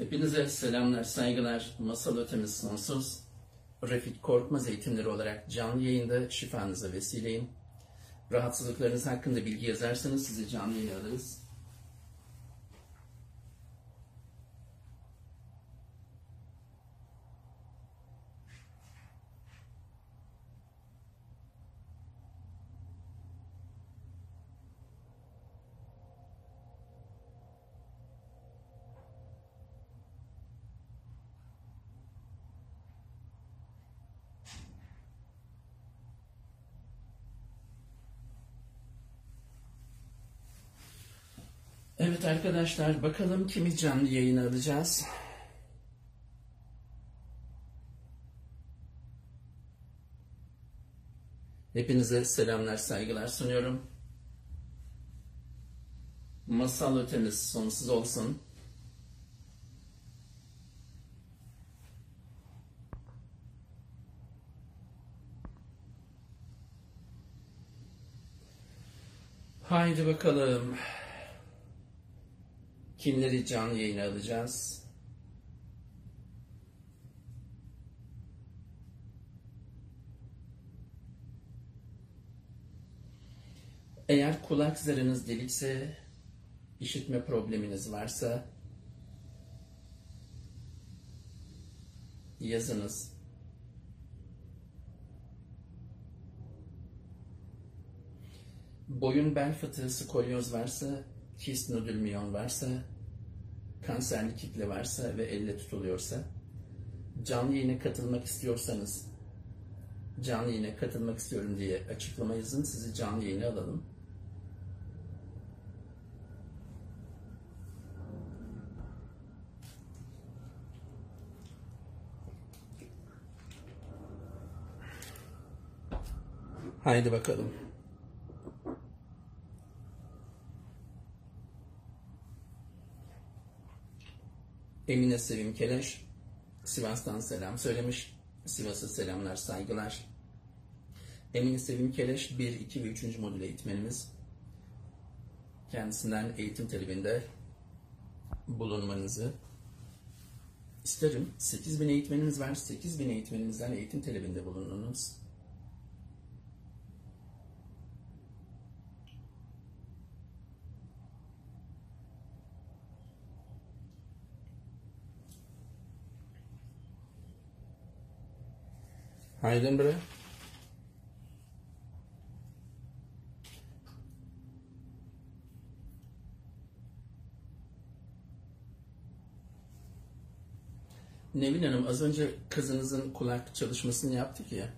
Hepinize selamlar, saygılar. Masal ötemiz sonsuz. Refik Korkmaz eğitimleri olarak canlı yayında şifanıza vesileyim. Rahatsızlıklarınız hakkında bilgi yazarsanız sizi canlı yayına alırız. Evet arkadaşlar bakalım kimi canlı yayına alacağız. Hepinize selamlar, saygılar sunuyorum. Masal ötemiz sonsuz olsun. Haydi bakalım. Kimleri canlı yayına alacağız? Eğer kulak zarınız delikse, işitme probleminiz varsa yazınız. Boyun bel fıtığı skolyoz varsa, kist nodül miyon varsa, kanserli kitle varsa ve elle tutuluyorsa, canlı yayına katılmak istiyorsanız, canlı yayına katılmak istiyorum diye açıklama yazın, sizi canlı yayına alalım. Haydi bakalım. Emine Sevim Keleş, Sivas'tan selam söylemiş. Sivas'a selamlar, saygılar. Emine Sevim Keleş 1, 2 ve 3. modül eğitmenimiz. Kendisinden eğitim talebinde bulunmanızı isterim. 8000 eğitmenimiz var. 8000 eğitmenimizden eğitim talebinde bulununuz. Haydi bre. Nevin Hanım az önce kızınızın kulak çalışmasını yaptık ya.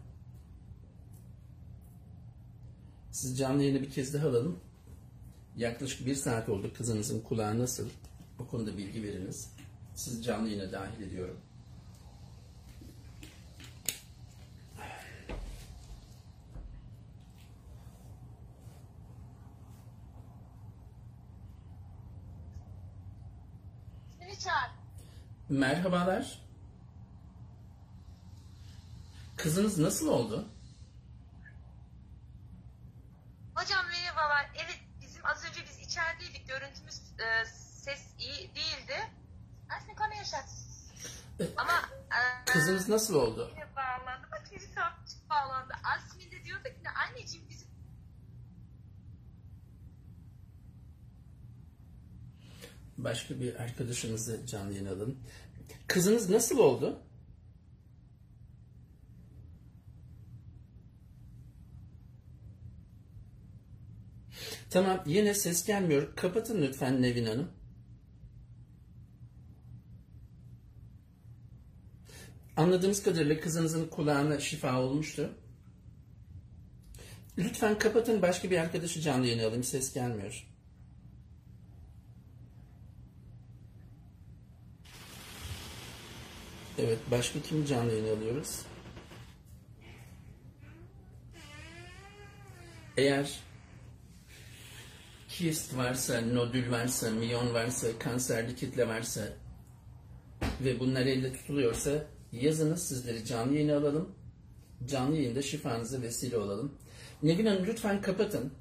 Siz canlı yayını bir kez daha alalım. Yaklaşık bir saat oldu kızınızın kulağı nasıl? O konuda bilgi veriniz. Siz canlı yayına dahil ediyorum. Beni çağır. Merhabalar. Kızınız nasıl oldu? Hocam merhabalar. Evet bizim az önce biz içerideydik. Görüntümüz e, ses iyi değildi. Aslında konu yaşat. Ama e, Kızınız nasıl oldu? yine bağlandı. Bak biri sapçık bağlandı. Asmin de diyordu ki anneciğim bizim Başka bir arkadaşınızı canlı yayına alın. Kızınız nasıl oldu? Tamam yine ses gelmiyor. Kapatın lütfen Nevin Hanım. Anladığımız kadarıyla kızınızın kulağına şifa olmuştu. Lütfen kapatın başka bir arkadaşı canlı yayına alayım. Ses gelmiyor. Evet, başka kim canlı yayın alıyoruz? Eğer kist varsa, nodül varsa, miyon varsa, kanserli kitle varsa ve bunlar elle tutuluyorsa yazınız sizleri canlı yayına alalım. Canlı yayında şifanıza vesile olalım. Nevin Hanım lütfen kapatın.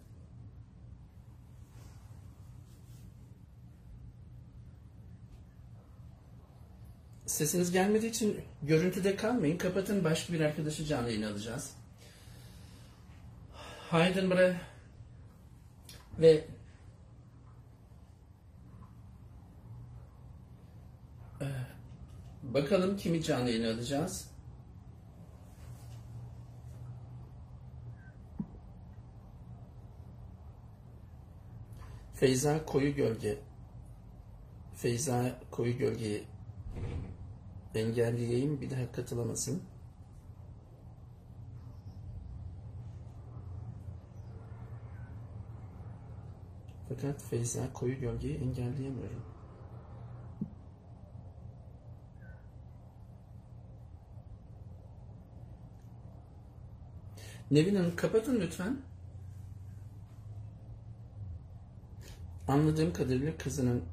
Sesiniz gelmediği için görüntüde kalmayın. Kapatın başka bir arkadaşı canlı yayına alacağız. Heidenberg ve Ee, bakalım kimi canlı yayına alacağız. Feyza Koyu Gölge Feyza Koyu Gölge'yi engelleyeyim bir daha katılamasın. Fakat Feyza Koyu Gölge'yi engelleyemiyorum. Nevin Hanım kapatın lütfen. Anladığım kadarıyla kızının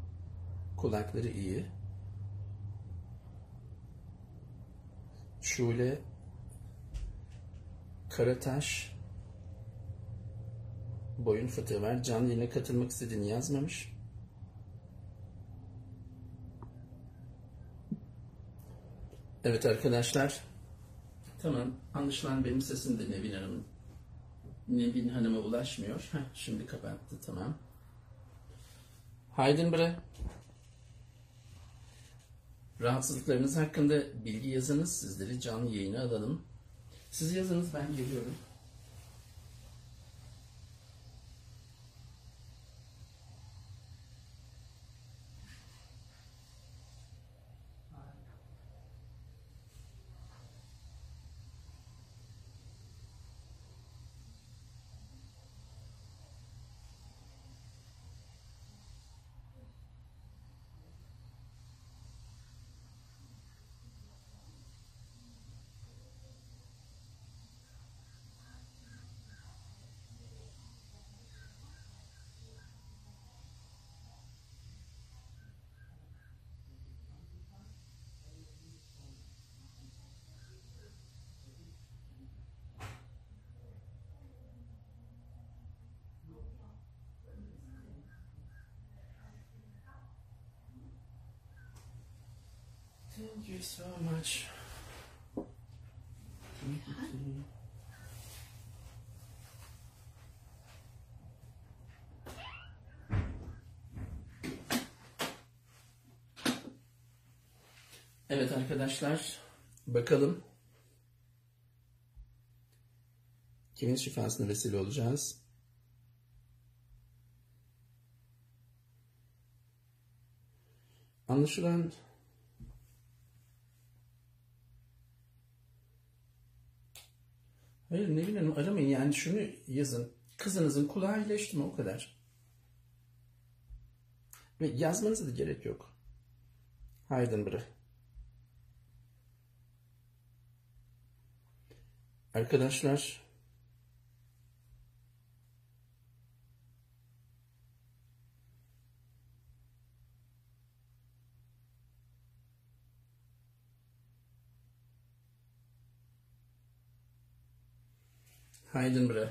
kulakları iyi. Şule Karataş boyun fıtığı var. Canlı yayına katılmak istediğini yazmamış. Evet arkadaşlar. Tamam. Anlaşılan benim sesim de Nevin Hanım'ın. Nevin Hanım'a ulaşmıyor. Heh, şimdi kapattı. Tamam. Heidenberg. Rahatsızlıklarınız hakkında bilgi yazınız. Sizleri canlı yayına alalım. Siz yazınız ben geliyorum. Thank you so much. Evet arkadaşlar, bakalım kimin şifasına vesile olacağız? Anlaşılan Hayır Nevin Hanım aramayın yani şunu yazın. Kızınızın kulağı iyileşti mi o kadar. Ve yazmanıza da gerek yok. Heidenberg. Arkadaşlar Heidenberg.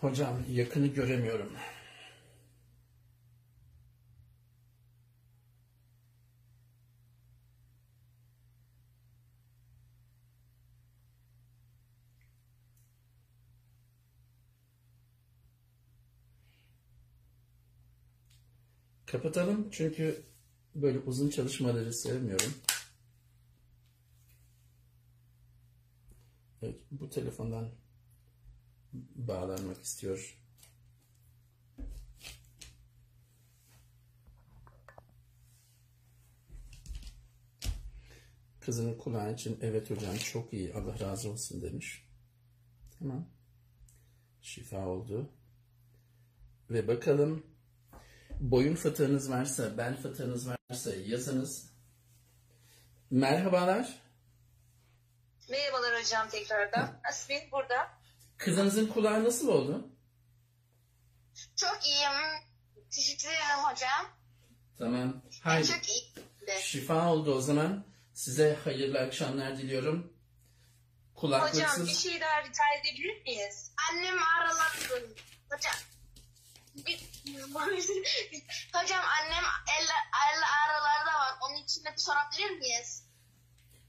Hocam yakını göremiyorum. Kapatalım çünkü böyle uzun çalışmaları sevmiyorum. Evet, bu telefondan bağlanmak istiyor. Kızının kulağı için evet hocam çok iyi Allah razı olsun demiş. Tamam. Şifa oldu. Ve bakalım boyun fıtığınız varsa, bel fıtığınız varsa yazınız. Merhabalar. Merhabalar hocam tekrardan. Asmin burada. Kızınızın kulağı nasıl oldu? Çok iyiyim. Teşekkür ederim hocam. Tamam. Haydi. Çok iyi. Şifa oldu o zaman. Size hayırlı akşamlar diliyorum. Hocam Kulaklıksız bir şey daha rica edebilir miyiz? Annem araları Hocam. Bir- Hocam annem el, el aralarda var. Onun için de bir sorabilir miyiz?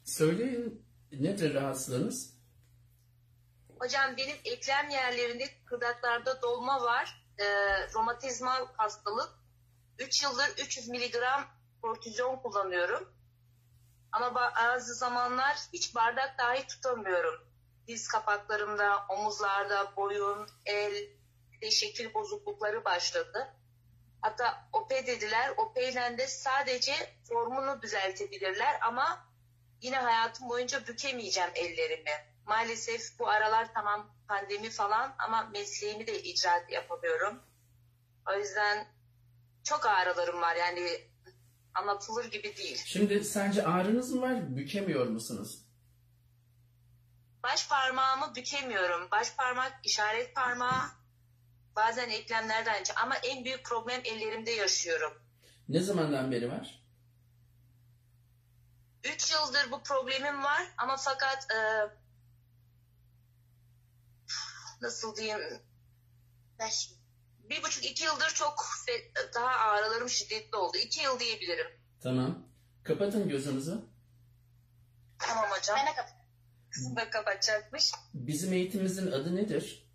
söyleyin nedir rahatsızlığınız? Hocam benim eklem yerlerinde kırdaklarda dolma var. Ee, romatizmal hastalık. 3 yıldır 300 miligram kortizon kullanıyorum. Ama ba- bazı zamanlar hiç bardak dahi tutamıyorum. Diz kapaklarımda, omuzlarda, boyun, el, de şekil bozuklukları başladı. Hatta OP dediler. OP ile de sadece formunu düzeltebilirler ama yine hayatım boyunca bükemeyeceğim ellerimi. Maalesef bu aralar tamam pandemi falan ama mesleğimi de icra yapamıyorum. O yüzden çok ağrılarım var yani anlatılır gibi değil. Şimdi sence ağrınız mı var, bükemiyor musunuz? Baş parmağımı bükemiyorum. Baş parmak işaret parmağı bazen eklemlerden ama en büyük problem ellerimde yaşıyorum. Ne zamandan beri var? 3 yıldır bu problemim var ama fakat e, nasıl diyeyim Beş. bir buçuk iki yıldır çok daha ağrılarım şiddetli oldu. İki yıl diyebilirim. Tamam. Kapatın gözünüzü. Tamam hocam. Ben de kap- Kızım da kapatacakmış. Bizim eğitimimizin adı nedir?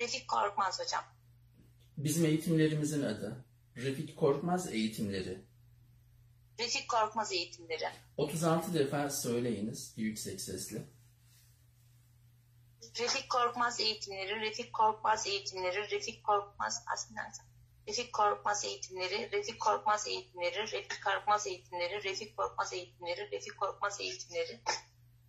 Refik Korkmaz hocam. Bizim eğitimlerimizin adı. Refik Korkmaz eğitimleri. Refik Korkmaz eğitimleri. 36 defa söyleyiniz yüksek sesle. Refik Korkmaz eğitimleri, Refik Korkmaz eğitimleri, Refik Korkmaz aslında Refik Korkmaz eğitimleri, Refik Korkmaz eğitimleri, Refik Korkmaz eğitimleri, Refik Korkmaz eğitimleri, Refik Korkmaz eğitimleri, Refik Korkmaz eğitimleri,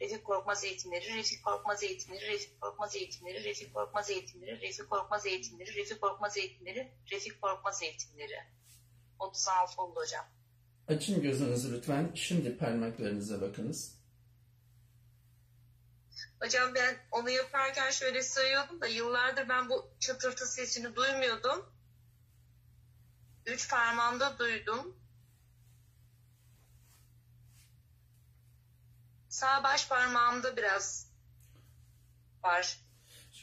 Refik Korkmaz eğitimleri, Refik Korkmaz eğitimleri, Refik Korkmaz eğitimleri, Refik Korkmaz eğitimleri, Refik Korkmaz eğitimleri. 36 oldu hocam. Açın gözünüzü lütfen. Şimdi parmaklarınıza bakınız. Hocam ben onu yaparken şöyle sayıyordum da yıllardır ben bu çıtırtı sesini duymuyordum. Üç parmağımda duydum. Sağ baş parmağımda biraz var.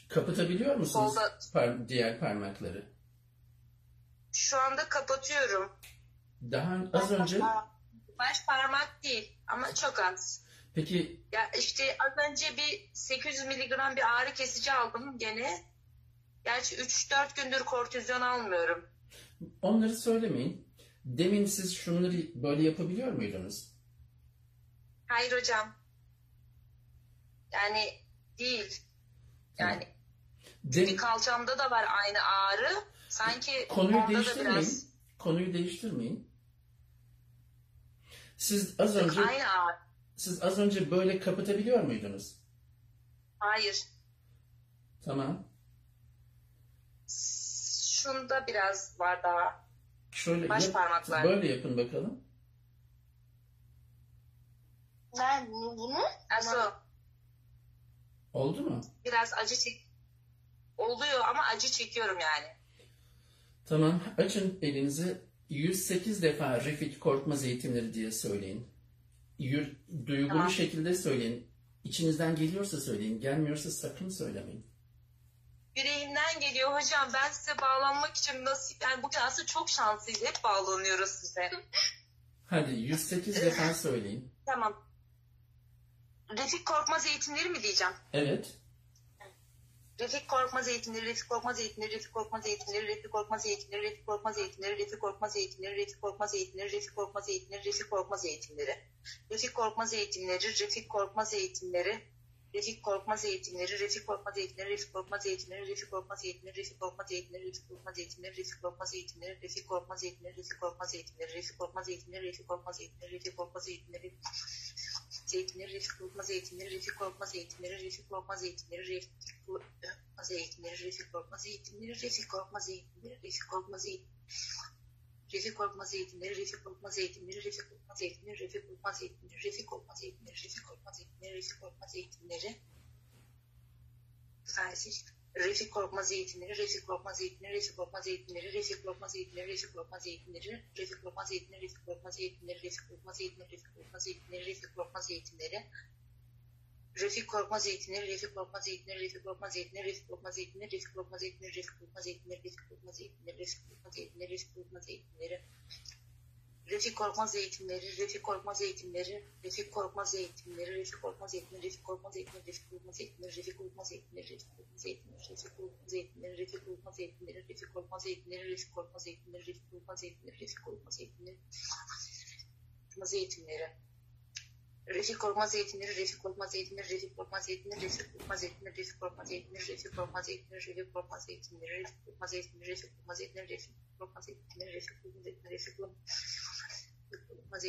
Kapatabiliyor musunuz Solda. par- diğer parmakları? Şu anda kapatıyorum. Daha az önce Baş parmak değil ama çok az. peki Ya işte az önce bir 800 miligram bir ağrı kesici aldım gene. Gerçi 3-4 gündür kortizon almıyorum. onları söylemeyin. Demin siz şunları böyle yapabiliyor muydunuz? Hayır hocam. Yani değil. Yani Dem- bir kalçamda da var aynı ağrı. Sanki Konuyu değiştirmeyin. biraz Konuyu değiştirmeyin. Siz az önce aynı ağrı. siz az önce böyle kapatabiliyor muydunuz? Hayır. Tamam. Şunda biraz var daha. Şöyle Baş yap- parmaklar. böyle yapın bakalım. Ben bunu Nasıl? Oldu mu? Biraz acı çek oluyor ama acı çekiyorum yani. Tamam. Açın elinizi. 108 defa Refik Korkmaz eğitimleri diye söyleyin. Yür, duygulu Tamam. şekilde söyleyin. İçinizden geliyorsa söyleyin. Gelmiyorsa sakın söylemeyin. Yüreğimden geliyor hocam. Ben size bağlanmak için nasıl... Yani bugün aslında çok şanslıyız. Hep bağlanıyoruz size. Hadi 108 defa söyleyin. tamam. Refik Korkmaz eğitimleri mi diyeceğim? Evet. Refik Korkmaz eğitimleri, Refik Korkmaz eğitimleri, Refik Korkmaz eğitimleri, Refik Korkmaz eğitimleri, Refik Korkmaz eğitimleri, Refik Korkmaz eğitimleri, Refik Korkmaz eğitimleri, Refik Korkmaz eğitimleri, Refik Korkmaz eğitimleri. Refik Korkmaz eğitimleri, Refik Korkmaz eğitimleri, Refik Korkmaz eğitimleri, Refik Korkmaz eğitimleri, Refik Korkmaz eğitimleri, Refik Korkmaz eğitimleri, Refik Korkmaz eğitimleri, Refik Korkmaz eğitimleri, Refik Korkmaz eğitimleri, Refik Korkmaz eğitimleri, Refik Korkmaz eğitimleri, Refik Korkmaz eğitimleri, Refik Korkmaz eğitimleri, Refik Korkmaz eğitimleri, eğitimleri, zeytinleri refik grup zeytinleri refik grup zeytinleri refik grup zeytinleri refik grup zeytinleri refik grup zeytinleri refik grup zeytinleri refik grup refik grup zeytinleri refik grup zeytinleri refik grup zeytinleri refik grup zeytinleri refik grup zeytinleri refik grup zeytinleri refik grup zeytinleri refik grup zeytinleri Korkmaz eğitimleri, Refik Korkmaz eğitimleri, Refik Korkmaz eğitimleri, Refik Korkmaz eğitimleri, Refik Korkmaz eğitimleri, Refik Korkmaz eğitimleri, Refik Korkmaz eğitimleri. Refik Korkmaz eğitimleri, Refik Korkmaz eğitimleri, Refik Korkmaz eğitimleri, Refik Korkmaz eğitimleri, Refik Korkmaz eğitimleri, Refik Korkmaz eğitimleri, Refik Korkmaz eğitimleri. Sayesiz. Refik Korkmaz eğitimleri, Refik Korkmaz eğitimleri, Refik Korkmaz eğitimleri, Refik Korkmaz eğitimleri, Refik Korkmaz eğitimleri, Refik Korkmaz eğitimleri, Refik Korkmaz eğitimleri, Refik Korkmaz eğitimleri, Refik Korkmaz eğitimleri, Refik Korkmaz eğitimleri. Refik Korkmaz eğitimleri, Refik Korkmaz eğitimleri, Refik Korkmaz eğitimleri, Refik Korkmaz eğitimleri, Refik Korkmaz eğitimleri, Refik Korkmaz eğitimleri, Refik Korkmaz eğitimleri, Refik Korkmaz eğitimleri, Refik Korkmaz eğitimleri. Refik Korkmaz eğitimleri, Refik Korkmaz eğitimleri, Refik Korkmaz eğitimleri, Refik Korkmaz eğitimleri, Refik Korkmaz eğitimleri, Refik Korkmaz eğitimleri, Refik Korkmaz eğitimleri, Refik Korkmaz eğitimleri, Refik Korkmaz eğitimleri, Refik Korkmaz eğitimleri, Refik Korkmaz eğitimleri, Refik Korkmaz eğitimleri, Refik Korkmaz eğitimleri, Refik Korkmaz eğitimleri, Refik Korkmaz eğitimleri, Refik Korkmaz eğitimleri, Refik Korkmaz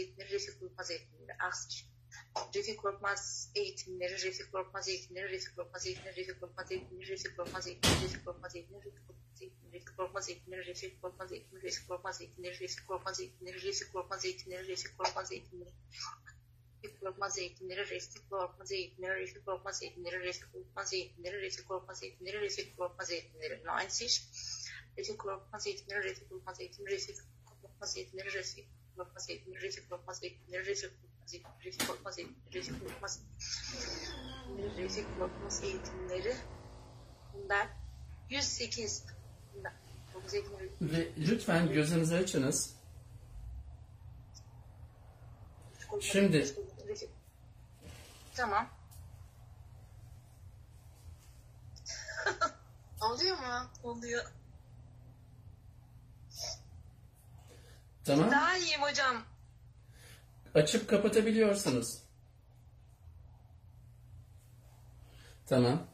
eğitimleri, Refik Korkmaz eğitimleri, Refik Korkmaz eğitimleri, Refik Korkmaz eğitimleri, Refik Korkmaz eğitimleri, Refik Korkmaz eğitimleri, Refik Korkmaz eğitimleri, Refik Korkmaz eğitimleri, Refik Korkmaz eğitimleri, Refik Korkmaz eğitimleri, Refik Korkmaz eğitimleri, Refik Korkmaz eğitimleri, Refik Korkmaz eğitimleri, 90. Refik Korkmaz eğitimleri, Refik Korkmaz eğitimleri, Refik Korkmaz eğitimleri, Refik Korkmaz eğitimleri, Refik Korkmaz eğitimleri, Refik Korkmaz eğitimleri, Refik Korkmaz eğitimleri, Refik Korkmaz eğitimleri, Refik korkmaz rezil korkmaz rezil korkmaz rezil korkmaz rezil korkmaz rezil korkmaz eğitimleri bunlar 108 lütfen gözünüzü açınız. Şimdi Tamam. Oluyor mu? Oluyor. Tamam. Daha iyiyim hocam. Açıp kapatabiliyorsunuz. Tamam.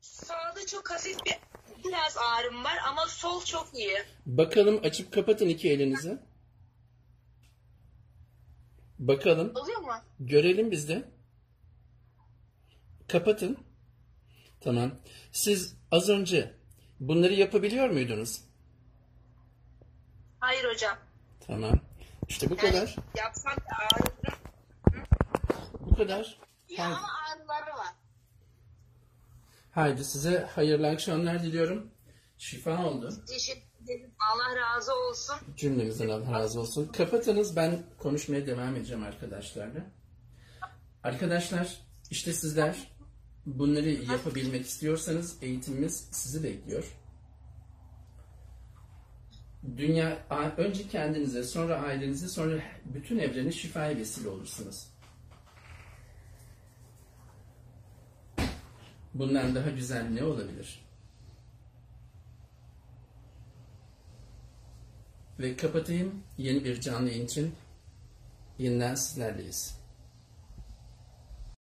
Sağda çok hafif bir biraz ağrım var ama sol çok iyi. Bakalım açıp kapatın iki elinizi. Bakalım. Oluyor mu? Görelim biz de. Kapatın. Tamam. Siz az önce bunları yapabiliyor muydunuz? Hayır hocam. Tamam. İşte bu kadar. Yapsam da ağrıdım. Bu kadar. Ya Haydi. ama ağrıları var. Haydi size hayırlı akşamlar diliyorum. Şifa oldu. Teşekkür ederim. Allah razı olsun. Cümlemizden Allah razı olsun. Kapatınız ben konuşmaya devam edeceğim arkadaşlarla. Arkadaşlar işte sizler bunları yapabilmek istiyorsanız eğitimimiz sizi bekliyor. Dünya önce kendinize sonra ailenize sonra bütün evrene şifaya vesile olursunuz. Bundan daha güzel ne olabilir? Ve kapatayım. Yeni bir canlı yayın için yeniden sizlerleyiz.